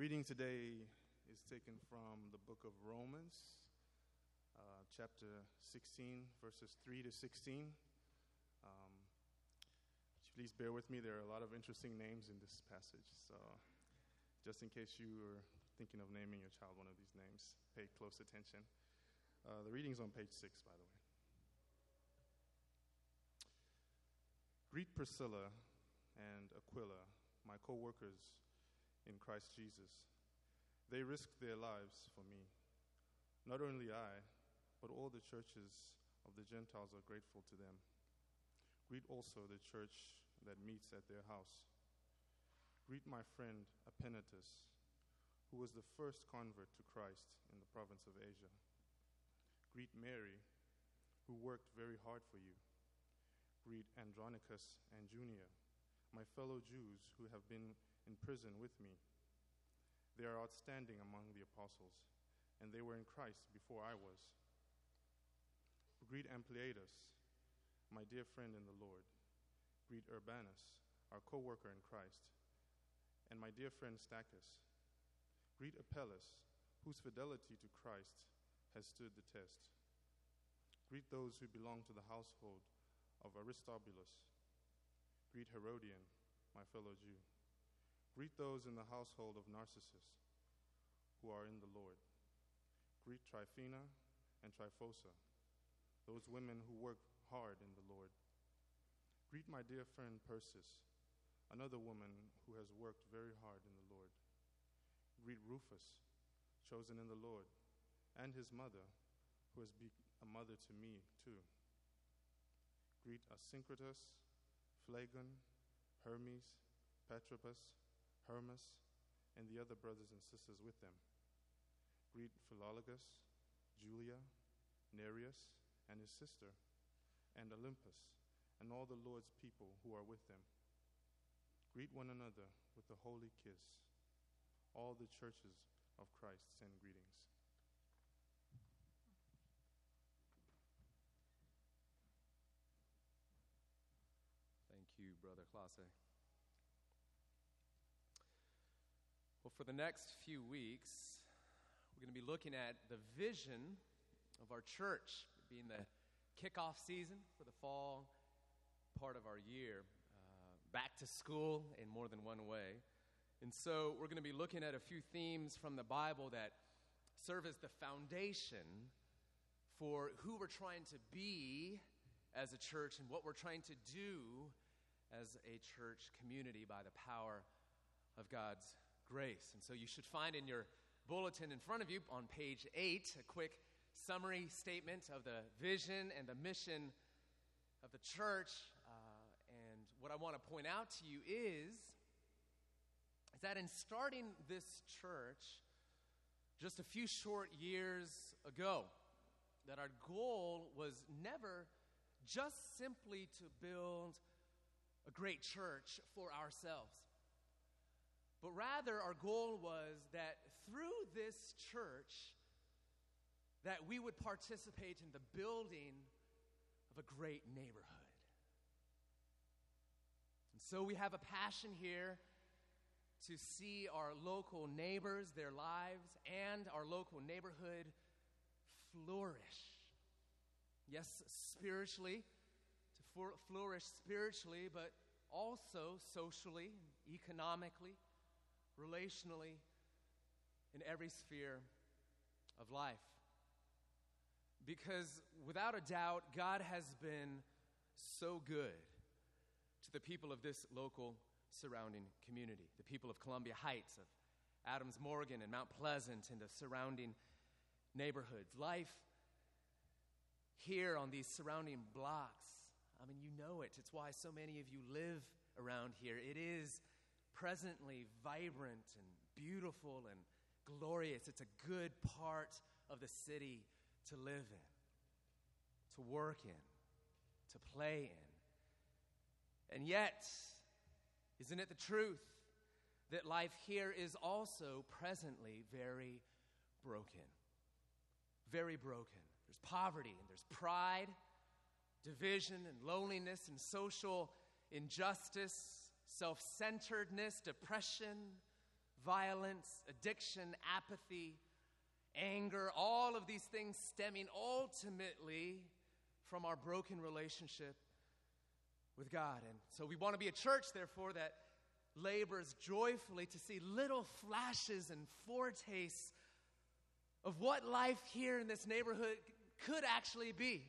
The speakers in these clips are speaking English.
reading today is taken from the book of Romans, uh, chapter 16, verses 3 to 16. Um, please bear with me, there are a lot of interesting names in this passage. So, just in case you are thinking of naming your child one of these names, pay close attention. Uh, the reading's on page 6, by the way. Greet Priscilla and Aquila, my co workers in Christ Jesus. They risked their lives for me. Not only I, but all the churches of the Gentiles are grateful to them. Greet also the church that meets at their house. Greet my friend Epenetus, who was the first convert to Christ in the province of Asia. Greet Mary, who worked very hard for you. Greet Andronicus and Junia, my fellow Jews who have been in prison with me. They are outstanding among the apostles, and they were in Christ before I was. Greet Ampliatus, my dear friend in the Lord. Greet Urbanus, our co worker in Christ, and my dear friend Stachys. Greet Apelles, whose fidelity to Christ has stood the test. Greet those who belong to the household of Aristobulus. Greet Herodion, my fellow Jew. Greet those in the household of Narcissus who are in the Lord. Greet Tryphena and Tryphosa, those women who work hard in the Lord. Greet my dear friend Persis, another woman who has worked very hard in the Lord. Greet Rufus, chosen in the Lord, and his mother, who has been a mother to me too. Greet Asyncritus, Phlegon, Hermes, Patrobas, Hermas, and the other brothers and sisters with them. Greet Philologus, Julia, Nereus, and his sister, and Olympas, and all the Lord's people who are with them. Greet one another with a holy kiss. All the churches of Christ send greetings. Thank you, Brother Classe. Well, for the next few weeks, we're going to be looking at the vision of our church, being the kickoff season for the fall part of our year, uh, back to school in more than one way. And so, we're going to be looking at a few themes from the Bible that serve as the foundation for who we're trying to be as a church and what we're trying to do as a church community by the power of God's grace. And so you should find in your bulletin in front of you on page 8 a quick summary statement of the vision and the mission of the church. Uh, and what I want to point out to you is, is that in starting this church just a few short years ago, that our goal was never just simply to build a great church for ourselves. But rather, our goal was that through this church, that we would participate in the building of a great neighborhood. And so we have a passion here to see our local neighbors, their lives, and our local neighborhood flourish. Yes, spiritually, to flourish spiritually, but also socially, economically relationally, in every sphere of life. Because without a doubt, God has been so good to the people of this local surrounding community, the people of Columbia Heights, of Adams Morgan and Mount Pleasant, and the surrounding neighborhoods. Life here on these surrounding blocks, I mean, you know it. It's why so many of you live around here. It is presently vibrant and beautiful and glorious. It's a good part of the city to live in, to work in, to play in. And yet, isn't it the truth that life here is also presently very broken? Very broken. There's poverty and there's pride, division and loneliness and social injustice self centeredness, depression, violence, addiction, apathy, anger, all of these things stemming ultimately from our broken relationship with God. And so we want to be a church, therefore, that labors joyfully to see little flashes and foretastes of what life here in this neighborhood could actually be.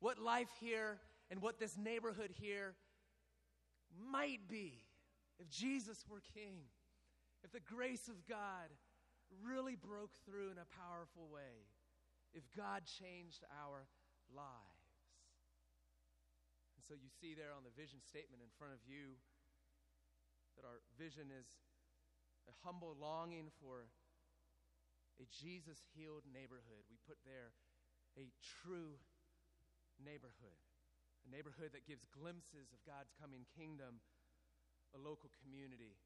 What life here and what this neighborhood here might be if Jesus were king, if the grace of God really broke through in a powerful way, if God changed our lives. And so you see there on the vision statement in front of you that our vision is a humble longing for a Jesus healed neighborhood. We put there a true neighborhood, a neighborhood that gives glimpses of God's coming kingdom, a local community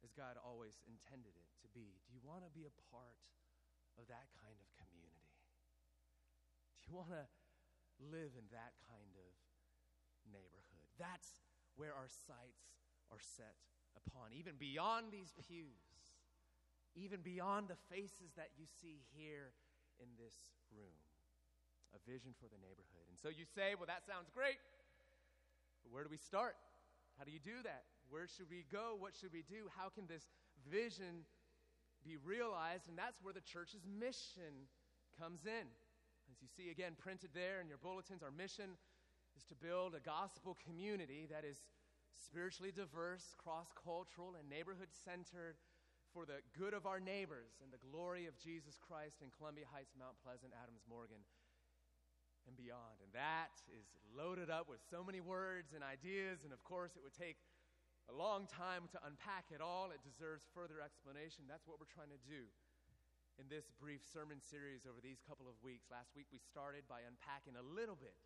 as God always intended it to be. Do you want to be a part of that kind of community? Do you want to live in that kind of neighborhood? That's where our sights are set upon, even beyond these pews, even beyond the faces that you see here in this room. A vision for the neighborhood. And so you say, well, that sounds great. But where do we start? How do you do that? Where should we go? What should we do? How can this vision be realized? And that's where the church's mission comes in. As you see again printed there in your bulletins, our mission is to build a gospel community that is spiritually diverse, cross cultural, and neighborhood centered for the good of our neighbors and the glory of Jesus Christ in Columbia Heights, Mount Pleasant, Adams Morgan, and beyond. And that is loaded up with so many words and ideas, and of course, it would take a long time to unpack it all. It deserves further explanation. That's what we're trying to do in this brief sermon series over these couple of weeks. Last week we started by unpacking a little bit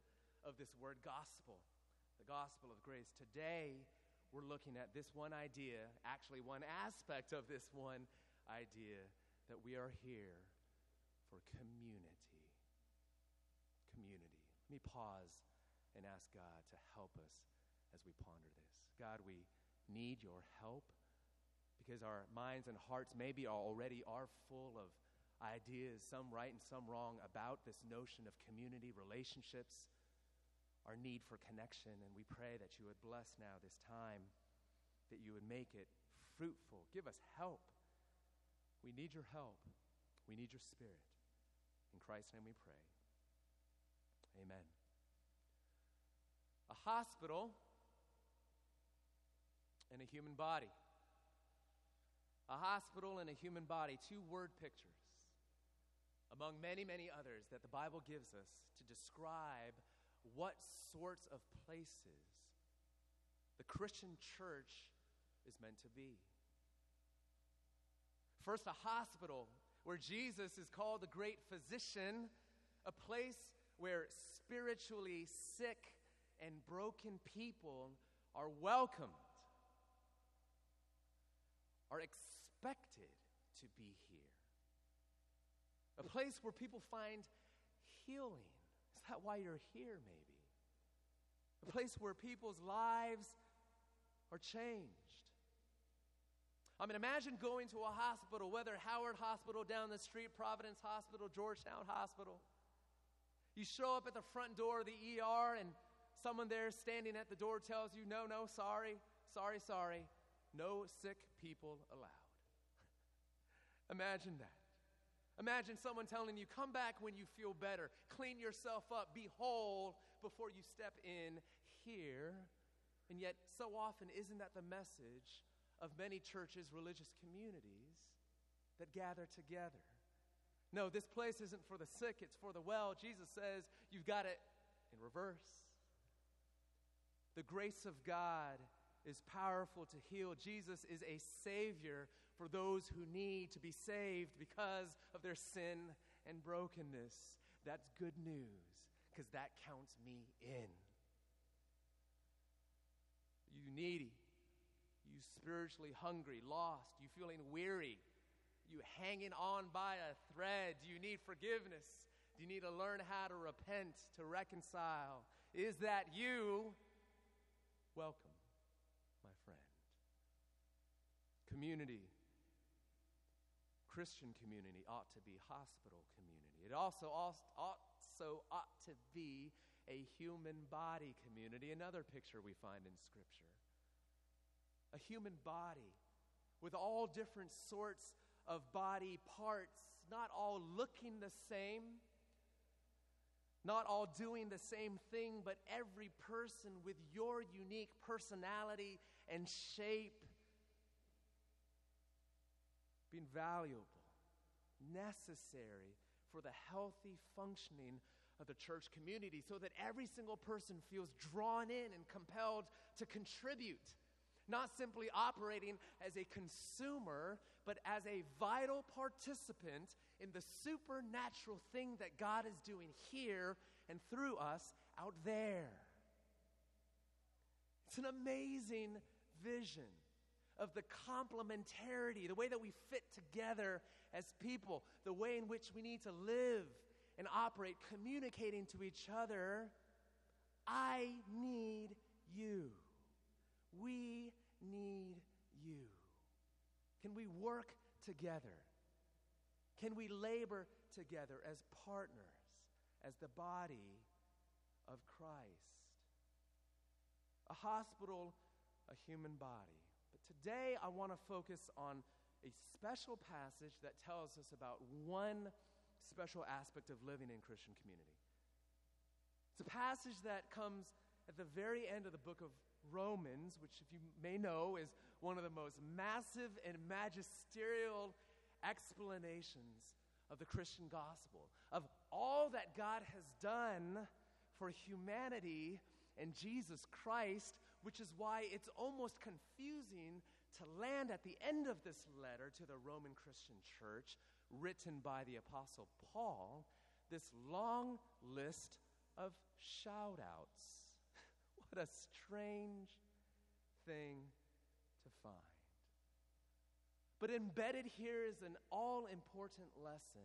of this word gospel, the gospel of grace. Today we're looking at this one idea, actually, one aspect of this one idea that we are here for community. Let me pause and ask God to help us as we ponder this. God, we need your help because our minds and hearts maybe already are full of ideas, some right and some wrong, about this notion of community relationships, our need for connection. And we pray that you would bless now this time, that you would make it fruitful. Give us help. We need your help. We need your spirit. In Christ's name we pray. Amen. A hospital and a human body. A hospital and a human body, two word pictures among many, many others that the Bible gives us to describe what sorts of places the Christian church is meant to be. First, a hospital where Jesus is called the great physician, a place where spiritually sick and broken people are welcomed are expected to be here. A place where people find healing. Is that why you're here, maybe? A place where people's lives are changed. I mean, imagine going to a hospital, whether Howard Hospital down the street, Providence Hospital, Georgetown Hospital. You show up at the front door of the ER, and someone there standing at the door tells you, No, no, sorry, sorry, sorry. No sick people allowed. Imagine that. Imagine someone telling you, come back when you feel better, clean yourself up, be whole before you step in here. And yet, so often, isn't that the message of many churches, religious communities that gather together? No, this place isn't for the sick, it's for the well. Jesus says you've got it in reverse. The grace of God is powerful to heal. Jesus is a Savior for those who need to be saved because of their sin and brokenness. That's good news because that counts me in. You needy, you spiritually hungry, lost, you feeling weary, you hanging on by a thread. Do you need forgiveness? Do you need to learn how to repent, to reconcile? Is that you? Welcome my friend. Community, Christian community, ought to be hospital community. It also also ought to be a human body community, another picture we find in Scripture. A human body with all different sorts of body parts, not all looking the same, not all doing the same thing, but every person with your unique personality and shape being valuable, necessary for the healthy functioning of the church community so that every single person feels drawn in and compelled to contribute. Not simply operating as a consumer, but as a vital participant in the supernatural thing that God is doing here and through us out there. It's an amazing vision of the complementarity, the way that we fit together as people, the way in which we need to live and operate, communicating to each other. I need you. We need you. Can we work together? Can we labor together as partners, as the body of Christ? A hospital, a human body. But today I want to focus on a special passage that tells us about one special aspect of living in Christian community. It's a passage that comes at the very end of the book of Romans, which, if you may know, is one of the most massive and magisterial explanations of the Christian gospel, of all that God has done for humanity and Jesus Christ, which is why it's almost confusing to land at the end of this letter to the Roman Christian church written by the Apostle Paul this long list of shout outs. what a strange thing. But embedded here is an all important lesson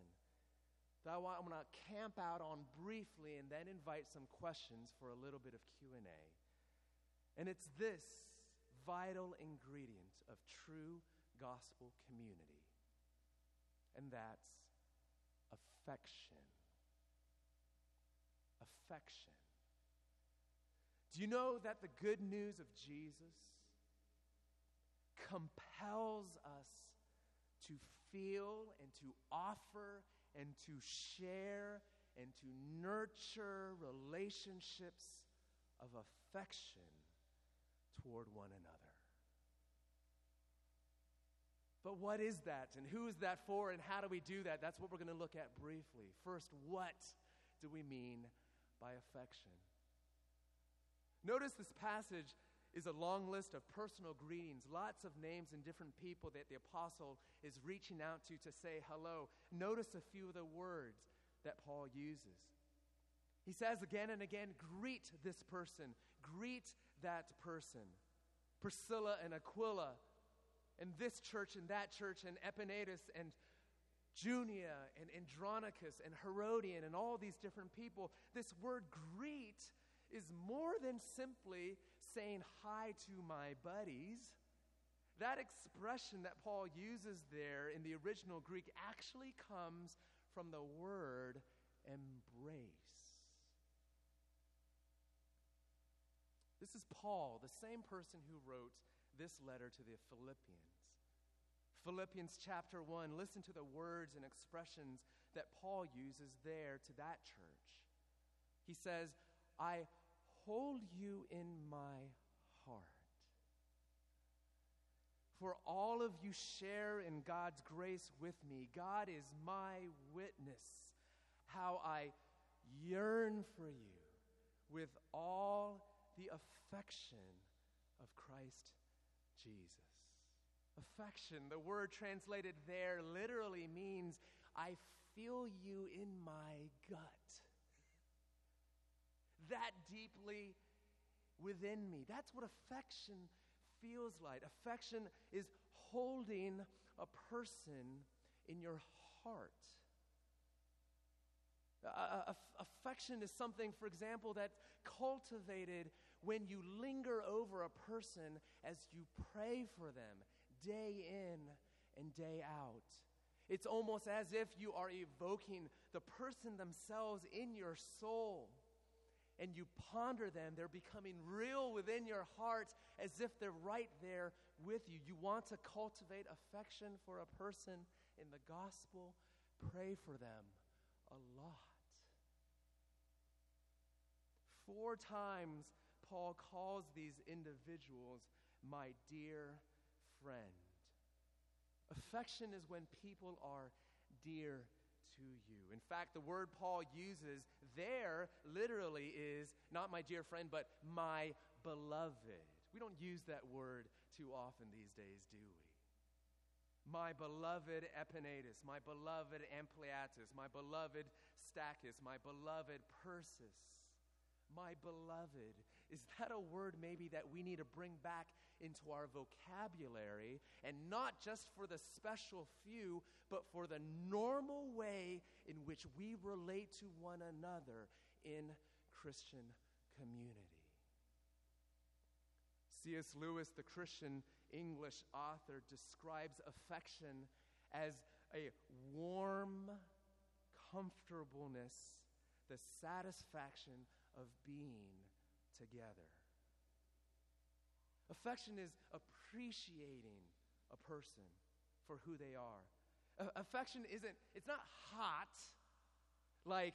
that I want, I'm going to camp out on briefly and then invite some questions for a little bit of Q&A. And it's this vital ingredient of true gospel community and that's affection. Affection. Do you know that the good news of Jesus compels us to feel and to offer and to share and to nurture relationships of affection toward one another? But what is that and who is that for and how do we do that? That's what we're going to look at briefly. First, what do we mean by affection? Notice this passage is a long list of personal greetings, lots of names and different people that the apostle is reaching out to to say hello. Notice a few of the words that Paul uses. He says again and again, greet this person, greet that person. Priscilla and Aquila and this church and that church and Epaenetus and Junia and Andronicus and Herodion and all these different people. This word greet is more than simply saying hi to my buddies. That expression that Paul uses there in the original Greek actually comes from the word embrace. This is Paul, the same person who wrote this letter to the Philippians. Philippians chapter 1, listen to the words and expressions that Paul uses there to that church. He says, I hold you in my heart. For all of you share in God's grace with me. God is my witness, how I yearn for you with all the affection of Christ Jesus. Affection, the word translated there literally means I feel you in my gut. That deeply within me. That's what affection feels like. Affection is holding a person in your heart. Uh, affection is something, for example, that's cultivated when you linger over a person as you pray for them day in and day out. It's almost as if you are evoking the person themselves in your soul. And you ponder them, they're becoming real within your heart as if they're right there with you. You want to cultivate affection for a person in the gospel, pray for them a lot. Four times, Paul calls these individuals my dear friend. Affection is when people are dear to you. In fact, the word Paul uses there literally is not my dear friend, but my beloved. We don't use that word too often these days, do we? My beloved Epaenetus, my beloved Ampliatus, my beloved Stachys, my beloved Persis, my beloved. Is that a word maybe that we need to bring back into our vocabulary and not just for the special few, but for the normal way in which we relate to one another in Christian community. C.S. Lewis, the Christian English author, describes affection as a warm comfortableness, the satisfaction of being together. Affection is appreciating a person for who they are. Affection isn't, it's not hot like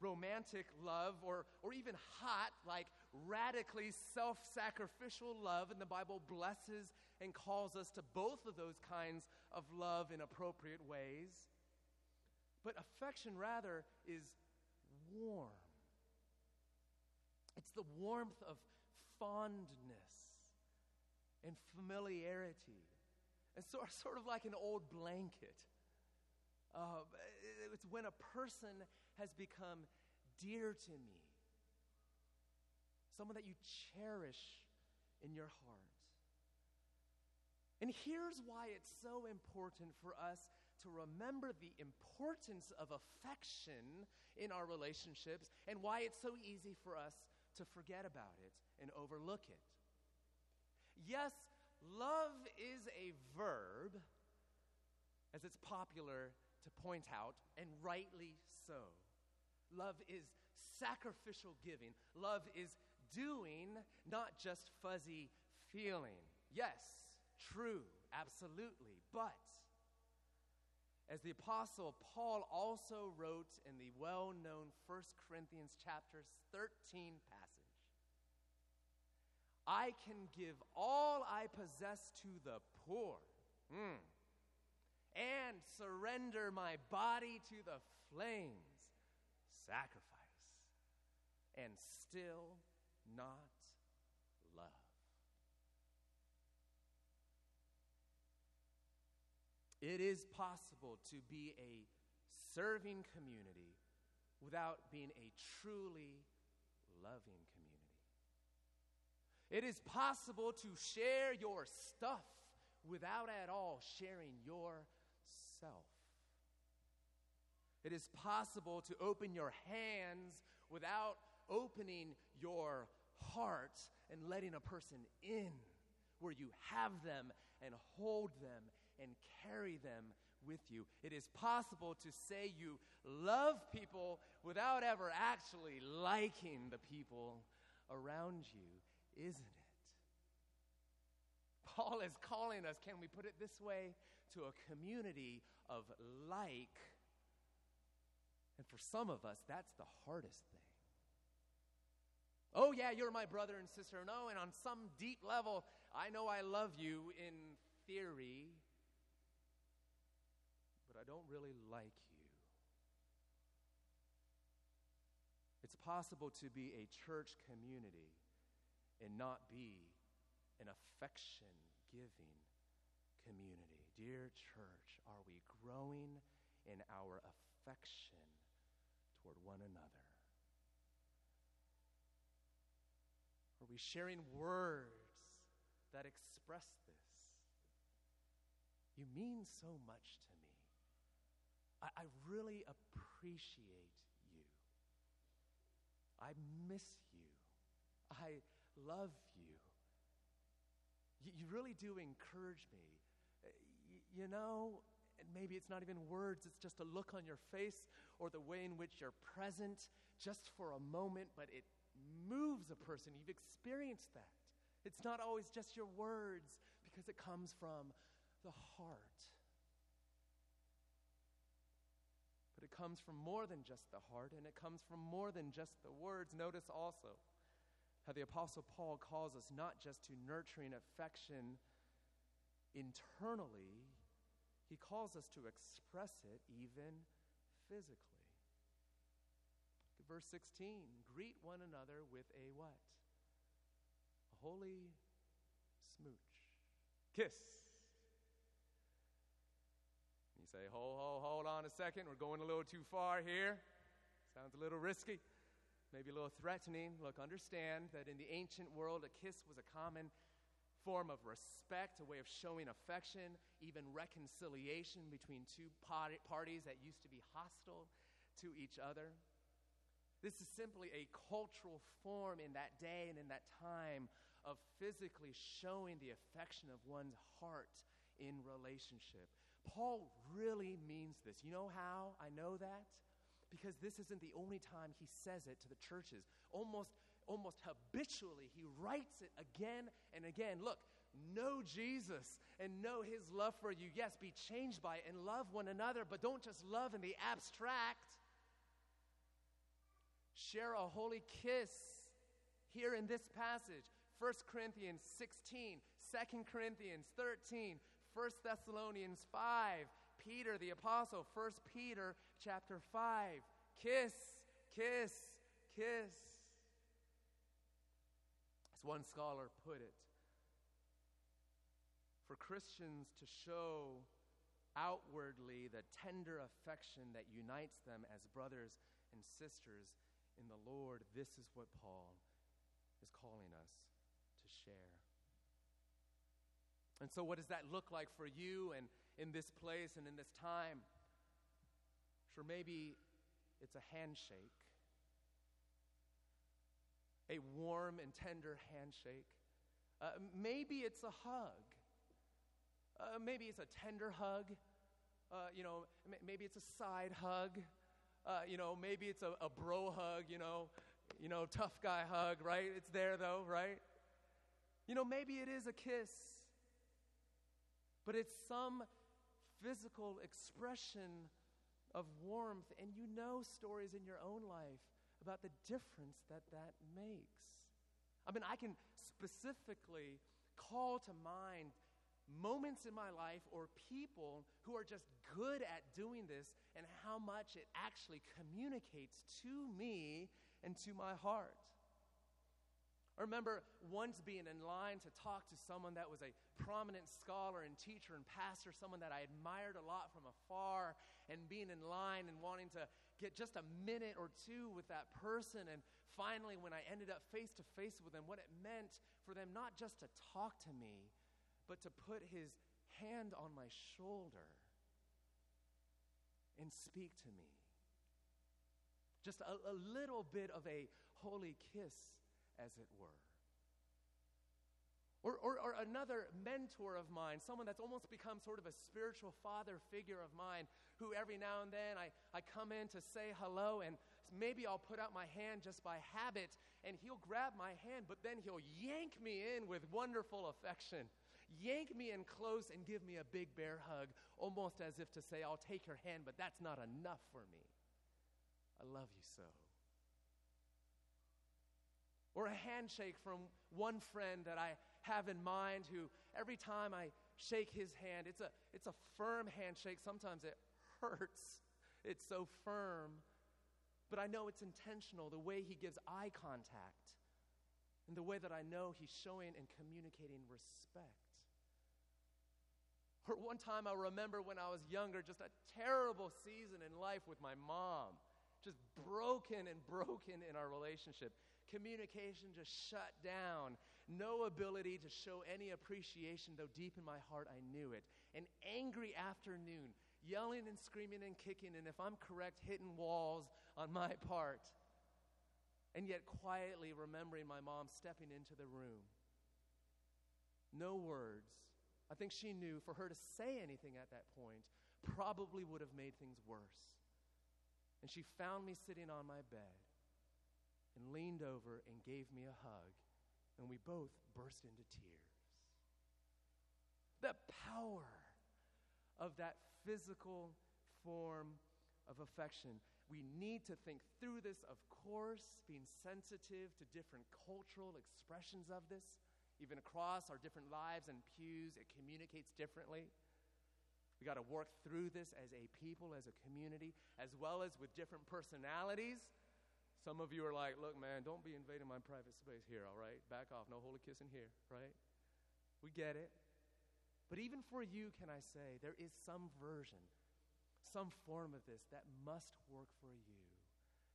romantic love or, or even hot like radically self sacrificial love. And the Bible blesses and calls us to both of those kinds of love in appropriate ways. But affection, rather, is warm. It's the warmth of fondness and familiarity. And so, sort of like an old blanket. Uh, it's when a person has become dear to me, someone that you cherish in your heart. And here's why it's so important for us to remember the importance of affection in our relationships and why it's so easy for us to forget about it and overlook it. Yes, love is a verb, as it's popular to point out, and rightly so. Love is sacrificial giving. Love is doing, not just fuzzy feeling. Yes, true, absolutely. But, as the Apostle Paul also wrote in the well known 1 Corinthians chapter 13 passage, I can give all I possess to the poor mm, and surrender my body to the flames, sacrifice, and still not love. It is possible to be a serving community without being a truly loving. It is possible to share your stuff without at all sharing yourself. It is possible to open your hands without opening your heart and letting a person in where you have them and hold them and carry them with you. It is possible to say you love people without ever actually liking the people around you isn't it? Paul is calling us, can we put it this way, to a community of like. And for some of us, that's the hardest thing. Oh, yeah, you're my brother and sister. No, and on some deep level, I know I love you in theory, but I don't really like you. It's possible to be a church community and not be an affection giving community. Dear church, are we growing in our affection toward one another? Are we sharing words that express this? You mean so much to me. I, I really appreciate you. I miss you. I love you. You, you really do encourage me. Uh, you know, and maybe it's not even words, it's just a look on your face or the way in which you're present just for a moment, but it moves a person. You've experienced that. It's not always just your words because it comes from the heart. But it comes from more than just the heart, and it comes from more than just the words. Notice also how the Apostle Paul calls us not just to nurturing affection internally, he calls us to express it even physically. Verse 16 greet one another with a what? A holy smooch. Kiss. You say, hold, hold, hold on a second. We're going a little too far here. Sounds a little risky, maybe a little threatening. Look, understand that in the ancient world, a kiss was a common form of respect, a way of showing affection, even reconciliation between two parties that used to be hostile to each other. This is simply a cultural form in that day and in that time of physically showing the affection of one's heart in relationship. Paul really means this. You know how I know that? Because this isn't the only time he says it to the churches. Almost almost habitually he writes it again and again. Look, know Jesus and know his love for you. Yes, be changed by it and love one another, but don't just love in the abstract share a holy kiss here in this passage 1 Corinthians 16, 2 Corinthians 13, 1 Thessalonians 5, Peter the apostle, 1 Peter chapter 5. Kiss, kiss, kiss. As one scholar put it, for Christians to show outwardly the tender affection that unites them as brothers and sisters in the Lord, this is what Paul is calling us to share. And so, what does that look like for you and in this place and in this time? Sure, maybe it's a handshake, a warm and tender handshake. Uh, maybe it's a hug. Uh, maybe it's a tender hug. Uh, you know, maybe it's a side hug. Uh, you know, maybe it's a, a bro hug, you know, you know, tough guy hug, right? It's there though, right? You know, maybe it is a kiss, but it's some physical expression of warmth, and you know stories in your own life about the difference that that makes. I mean, I can specifically call to mind moments in my life or people who are just good at doing this and how much it actually communicates to me and to my heart. I remember once being in line to talk to someone that was a prominent scholar and teacher and pastor, someone that I admired a lot from afar, and being in line and wanting to get just a minute or two with that person. And finally, when I ended up face to face with them, what it meant for them not just to talk to me, but to put his hand on my shoulder and speak to me. Just a, a little bit of a holy kiss, as it were. Or, or, or, another mentor of mine, someone that's almost become sort of a spiritual father figure of mine, who every now and then I, I come in to say hello, and maybe I'll put out my hand just by habit, and he'll grab my hand, but then he'll yank me in with wonderful affection yank me in close and give me a big bear hug, almost as if to say, I'll take your hand, but that's not enough for me. I love you so. Or a handshake from one friend that I have in mind who every time I shake his hand, it's a, it's a firm handshake. Sometimes it hurts, it's so firm. But I know it's intentional, the way he gives eye contact, and the way that I know he's showing and communicating respect. Or one time I remember when I was younger, just a terrible season in life with my mom. Just broken and broken in our relationship. Communication just shut down. No ability to show any appreciation, though deep in my heart I knew it. An angry afternoon, yelling and screaming and kicking, and if I'm correct, hitting walls on my part. And yet quietly remembering my mom stepping into the room. No words, I think she knew for her to say anything at that point probably would have made things worse. And she found me sitting on my bed and leaned over and gave me a hug, and we both burst into tears. The power of that physical form of affection. We need to think through this, of course, being sensitive to different cultural expressions of this. Even across our different lives and pews, it communicates differently. We got to work through this as a people, as a community, as well as with different personalities. Some of you are like, look, man, don't be invading my private space here, all right? Back off. No holy kissing here, right? We get it. But even for you, can I say, there is some version, some form of this that must work for you.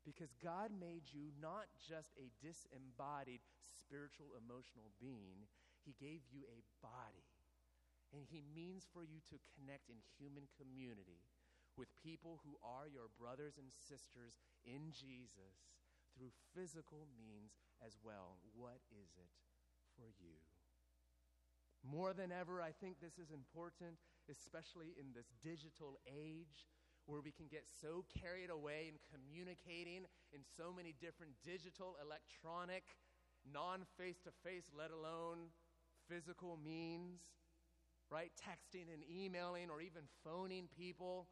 Because God made you not just a disembodied spiritual, emotional being, He gave you a body. And He means for you to connect in human community with people who are your brothers and sisters in Jesus through physical means as well. What is it for you? More than ever, I think this is important, especially in this digital age where we can get so carried away in communicating in so many different digital, electronic, non face to face, let alone physical means, right? Texting and emailing or even phoning people,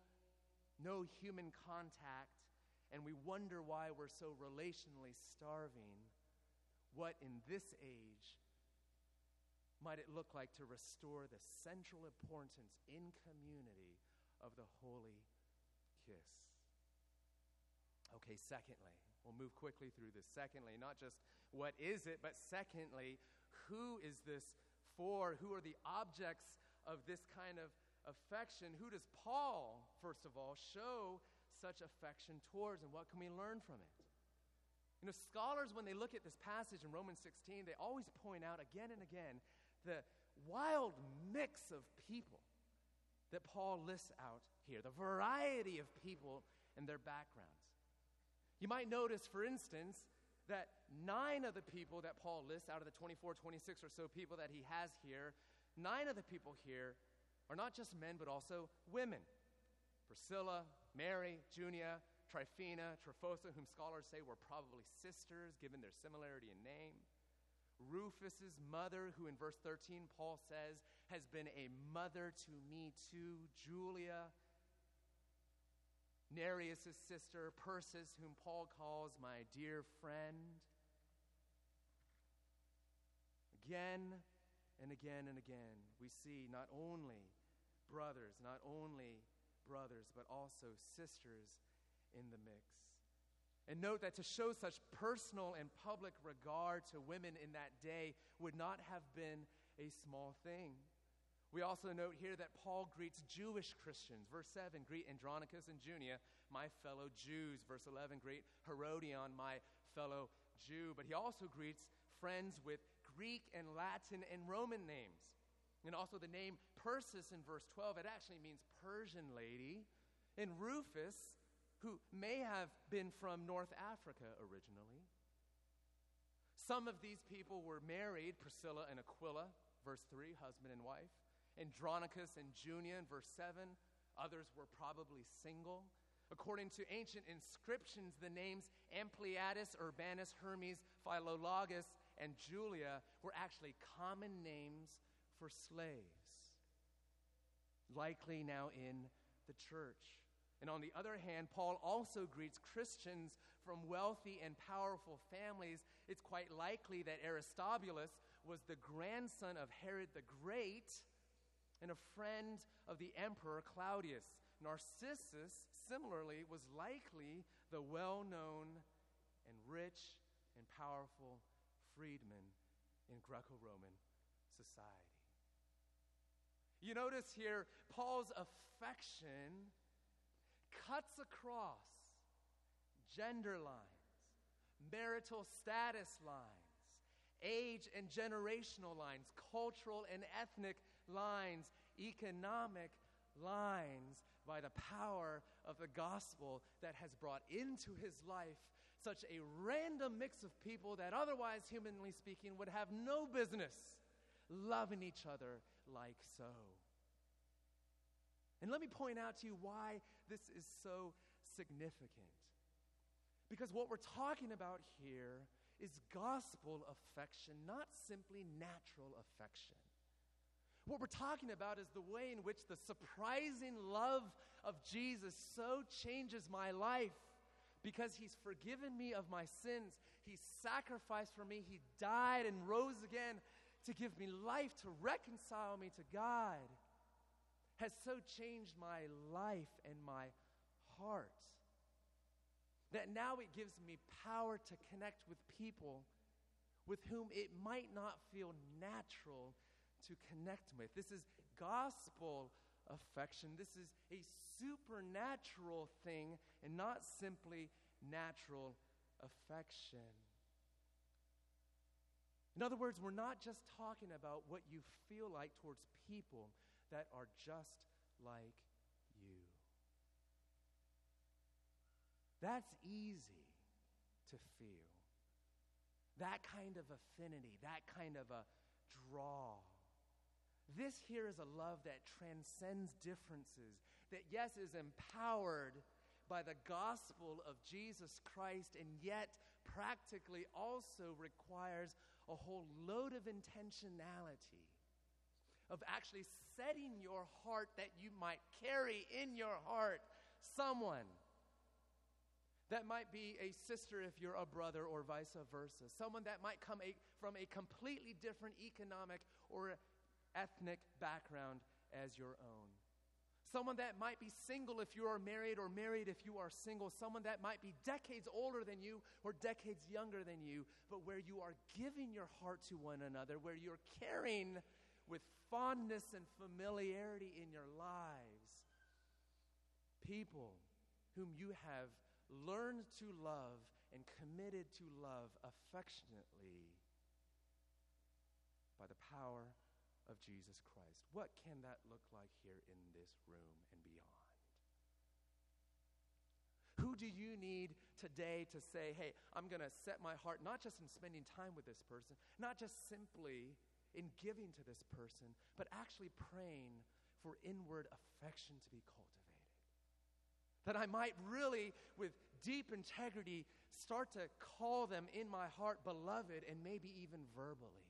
no human contact, and we wonder why we're so relationally starving. What in this age might it look like to restore the central importance in community of the holy kiss. Okay, secondly, we'll move quickly through this. Secondly, not just what is it, but secondly, who is this for? Who are the objects of this kind of affection? Who does Paul, first of all, show such affection towards, and what can we learn from it? You know, scholars, when they look at this passage in Romans 16, they always point out again and again the wild mix of people that Paul lists out here, the variety of people and their backgrounds. You might notice, for instance, that nine of the people that Paul lists out of the 24, 26 or so people that he has here, nine of the people here are not just men, but also women. Priscilla, Mary, Junia, Tryphena, Tryphosa, whom scholars say were probably sisters given their similarity in name. Rufus's mother, who in verse 13 Paul says has been a mother to me too, Julia, Nereus' sister, Persis, whom Paul calls my dear friend. Again and again and again, we see not only brothers, not only brothers, but also sisters in the mix. And note that to show such personal and public regard to women in that day would not have been a small thing. We also note here that Paul greets Jewish Christians. Verse 7 greet Andronicus and Junia, my fellow Jews. Verse 11 greet Herodion, my fellow Jew. But he also greets friends with Greek and Latin and Roman names. And also the name Persis in verse 12, it actually means Persian lady. And Rufus who may have been from North Africa originally. Some of these people were married, Priscilla and Aquila, verse 3, husband and wife. Andronicus and Junia, in verse 7. Others were probably single. According to ancient inscriptions, the names Ampliatus, Urbanus, Hermes, Philologus, and Julia were actually common names for slaves, likely now in the church. And on the other hand, Paul also greets Christians from wealthy and powerful families. It's quite likely that Aristobulus was the grandson of Herod the Great and a friend of the emperor Claudius. Narcissus, similarly, was likely the well known and rich and powerful freedman in Greco Roman society. You notice here Paul's affection cuts across gender lines, marital status lines, age and generational lines, cultural and ethnic lines, economic lines by the power of the gospel that has brought into his life such a random mix of people that otherwise, humanly speaking, would have no business loving each other like so. And let me point out to you why this is so significant. Because what we're talking about here is gospel affection, not simply natural affection. What we're talking about is the way in which the surprising love of Jesus so changes my life because he's forgiven me of my sins. He sacrificed for me. He died and rose again to give me life, to reconcile me to God, has so changed my life and my heart that now it gives me power to connect with people with whom it might not feel natural to connect with. This is gospel affection. This is a supernatural thing and not simply natural affection. In other words, we're not just talking about what you feel like towards people that are just like you. That's easy to feel. That kind of affinity, that kind of a draw. This here is a love that transcends differences, that, yes, is empowered by the gospel of Jesus Christ, and yet practically also requires a whole load of intentionality of actually setting your heart that you might carry in your heart someone. That might be a sister if you're a brother, or vice versa. Someone that might come a, from a completely different economic or ethnic background as your own. Someone that might be single if you are married, or married if you are single. Someone that might be decades older than you or decades younger than you, but where you are giving your heart to one another, where you're caring with fondness and familiarity in your lives. People whom you have learned to love and committed to love affectionately by the power of Jesus Christ. What can that look like here in this room and beyond? Who do you need today to say, hey, I'm going to set my heart not just in spending time with this person, not just simply in giving to this person, but actually praying for inward affection to be cultivated? That I might really, with deep integrity, start to call them in my heart beloved and maybe even verbally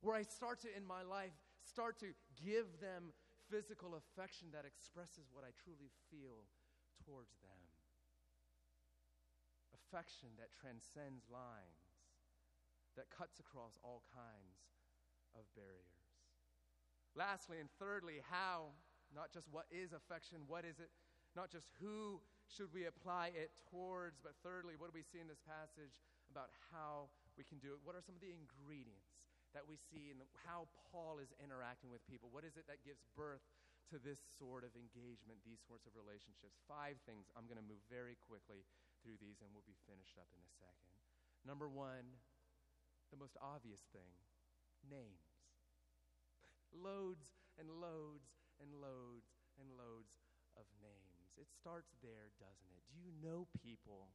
where I start to, in my life, start to give them physical affection that expresses what I truly feel towards them. Affection that transcends lines, that cuts across all kinds of barriers. Lastly and thirdly, how, not just what is affection, what is it, not just who should we apply it towards, but thirdly, what do we see in this passage about how we can do it? What are some of the ingredients? That we see in how Paul is interacting with people. What is it that gives birth to this sort of engagement, these sorts of relationships? Five things. I'm going to move very quickly through these and we'll be finished up in a second. Number one, the most obvious thing names. loads and loads and loads and loads of names. It starts there, doesn't it? Do you know people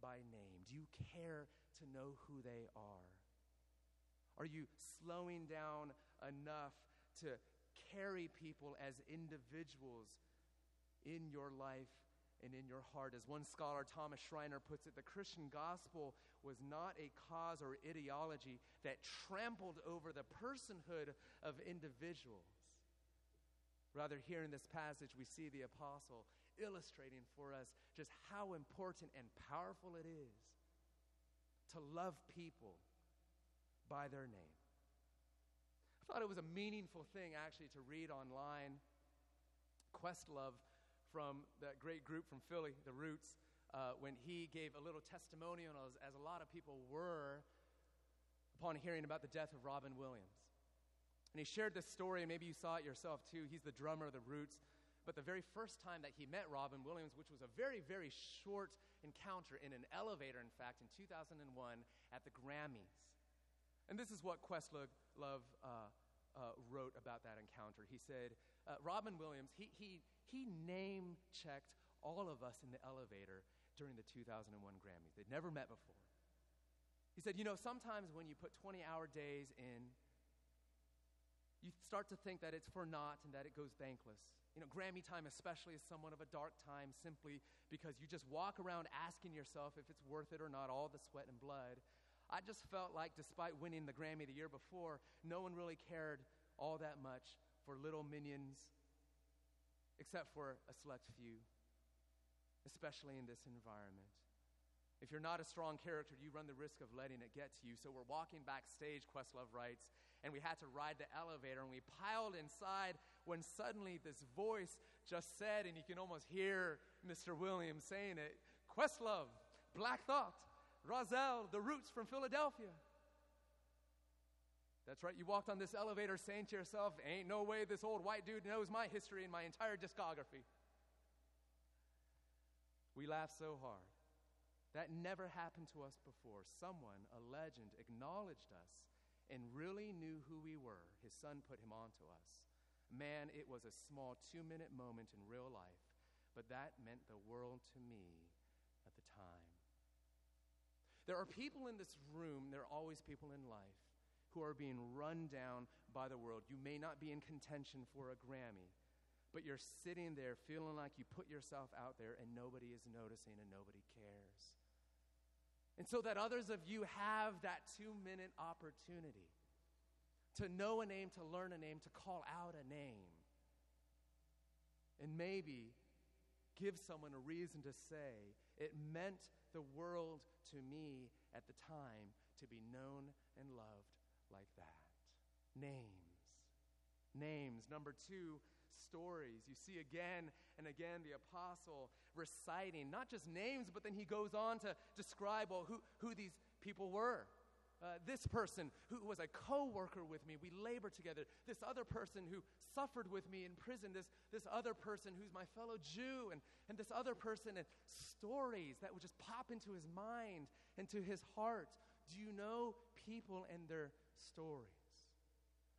by name? Do you care to know who they are? Are you slowing down enough to carry people as individuals in your life and in your heart? As one scholar, Thomas Schreiner, puts it, the Christian gospel was not a cause or ideology that trampled over the personhood of individuals. Rather, here in this passage, we see the apostle illustrating for us just how important and powerful it is to love people by their name. I thought it was a meaningful thing actually to read online. Questlove from that great group from Philly, The Roots, uh, when he gave a little testimonial, as, as a lot of people were, upon hearing about the death of Robin Williams. And he shared this story, and maybe you saw it yourself too. He's the drummer of The Roots. But the very first time that he met Robin Williams, which was a very, very short encounter in an elevator, in fact, in 2001 at the Grammys. And this is what Questlove uh, uh, wrote about that encounter. He said, uh, Robin Williams, he, he, he name checked all of us in the elevator during the 2001 Grammys. They'd never met before. He said, You know, sometimes when you put 20 hour days in, you start to think that it's for naught and that it goes thankless. You know, Grammy time, especially, is somewhat of a dark time simply because you just walk around asking yourself if it's worth it or not, all the sweat and blood. I just felt like, despite winning the Grammy the year before, no one really cared all that much for little minions, except for a select few, especially in this environment. If you're not a strong character, you run the risk of letting it get to you. So we're walking backstage, Questlove writes, and we had to ride the elevator, and we piled inside when suddenly this voice just said, and you can almost hear Mr. Williams saying it Questlove, Black Thought, Rahzel, The Roots from Philadelphia. That's right, you walked on this elevator saying to yourself, Ain't no way this old white dude knows my history and my entire discography. We laughed so hard. That never happened to us before. Someone, a legend, acknowledged us and really knew who we were. His son put him onto us. Man, it was a small two minute moment in real life, but that meant the world to me. There are people in this room, there are always people in life who are being run down by the world. You may not be in contention for a Grammy, but you're sitting there feeling like you put yourself out there and nobody is noticing and nobody cares. And so that others of you have that two minute opportunity to know a name, to learn a name, to call out a name. And maybe give someone a reason to say, it meant the world to me at the time to be known and loved like that. Names. Names. Number two, stories. You see again and again the apostle reciting not just names, but then he goes on to describe well, who, who these people were. Uh, this person who was a co worker with me, we labored together. This other person who suffered with me in prison. This, this other person who's my fellow Jew. And, and this other person, and stories that would just pop into his mind and to his heart. Do you know people and their stories?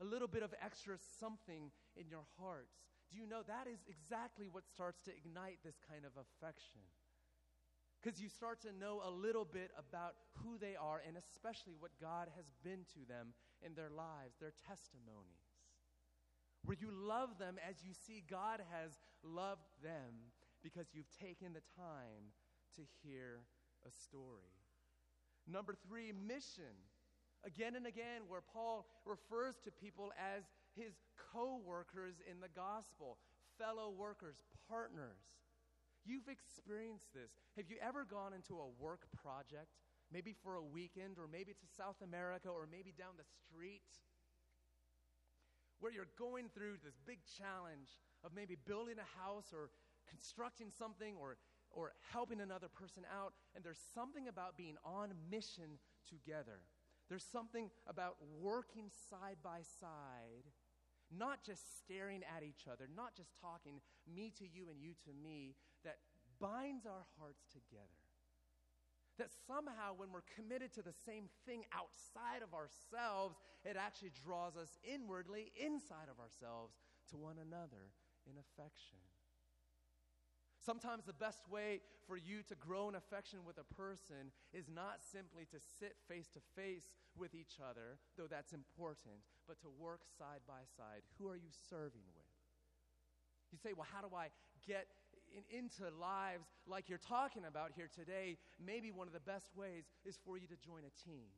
A little bit of extra something in your hearts do you know that is exactly what starts to ignite this kind of affection? Because you start to know a little bit about who they are and especially what God has been to them in their lives, their testimonies. Where you love them as you see God has loved them because you've taken the time to hear a story. Number three, mission. Again and again, where Paul refers to people as his co workers in the gospel, fellow workers, partners. You've experienced this. Have you ever gone into a work project, maybe for a weekend, or maybe to South America, or maybe down the street, where you're going through this big challenge of maybe building a house or constructing something or, or helping another person out, and there's something about being on mission together. There's something about working side by side not just staring at each other, not just talking me to you and you to me, binds our hearts together. That somehow, when we're committed to the same thing outside of ourselves, it actually draws us inwardly, inside of ourselves, to one another in affection. Sometimes the best way for you to grow in affection with a person is not simply to sit face to face with each other, though that's important, but to work side by side. Who are you serving with? You say, well, how do I get in, into lives like you're talking about here today? Maybe one of the best ways is for you to join a team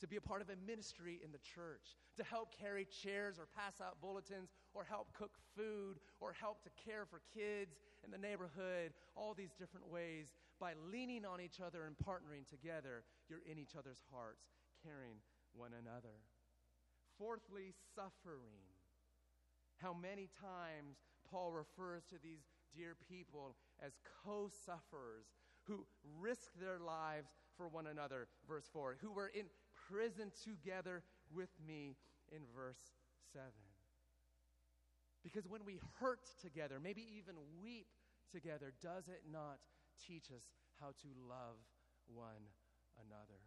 to be a part of a ministry in the church, to help carry chairs or pass out bulletins, or help cook food, or help to care for kids in the neighborhood, all these different ways. By leaning on each other and partnering together, you're in each other's hearts, caring one another. Fourthly, suffering. How many times Paul refers to these dear people as co sufferers who risk their lives for one another, verse 4, who were in prison together with me in verse 7. Because when we hurt together, maybe even weep together, does it not teach us how to love one another?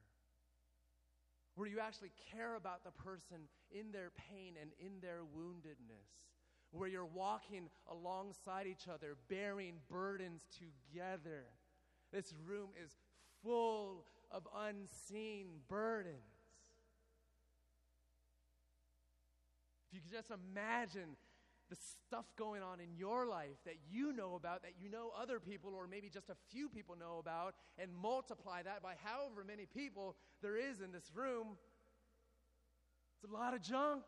Where you actually care about the person in their pain and in their woundedness. Where you're walking alongside each other, bearing burdens together. This room is full of unseen burdens. If you could just imagine the stuff going on in your life that you know about, that you know other people, or maybe just a few people know about, and multiply that by however many people there is in this room, it's a lot of junk.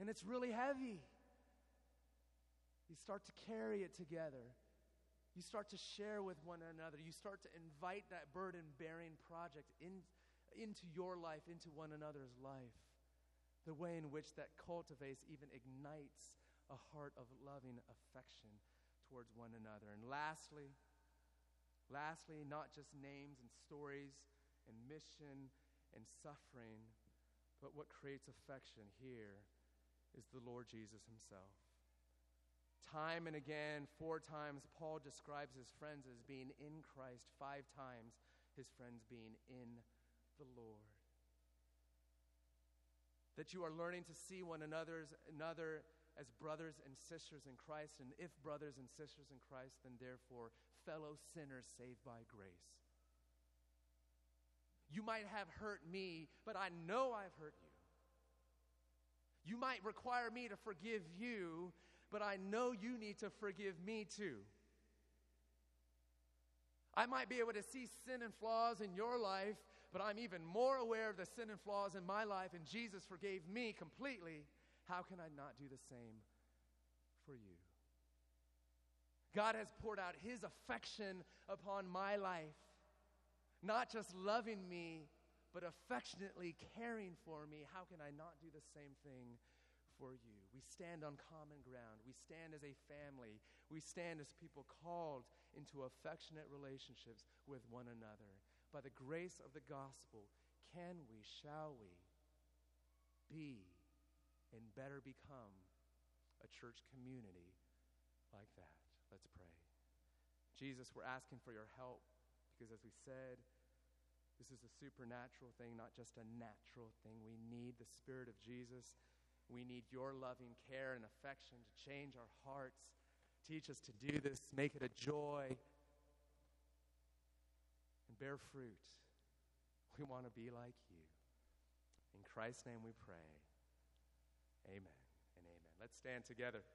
And it's really heavy. You start to carry it together. You start to share with one another. You start to invite that burden bearing project in, into your life, into one another's life the way in which that cultivates, even ignites a heart of loving affection towards one another. And lastly, lastly, not just names and stories and mission and suffering, but what creates affection here is the Lord Jesus himself. Time and again, four times, Paul describes his friends as being in Christ, five times, his friends being in the Lord that you are learning to see one another's another as brothers and sisters in Christ, and if brothers and sisters in Christ, then therefore fellow sinners saved by grace. You might have hurt me, but I know I've hurt you. You might require me to forgive you, but I know you need to forgive me too. I might be able to see sin and flaws in your life, but I'm even more aware of the sin and flaws in my life, and Jesus forgave me completely. How can I not do the same for you? God has poured out his affection upon my life, not just loving me, but affectionately caring for me. How can I not do the same thing for you? We stand on common ground. We stand as a family. We stand as people called into affectionate relationships with one another by the grace of the gospel, can we, shall we, be and better become a church community like that? Let's pray. Jesus, we're asking for your help because, as we said, this is a supernatural thing, not just a natural thing. We need the Spirit of Jesus. We need your loving care and affection to change our hearts. Teach us to do this, make it a joy and bear fruit. We want to be like you. In Christ's name we pray. Amen and amen. Let's stand together.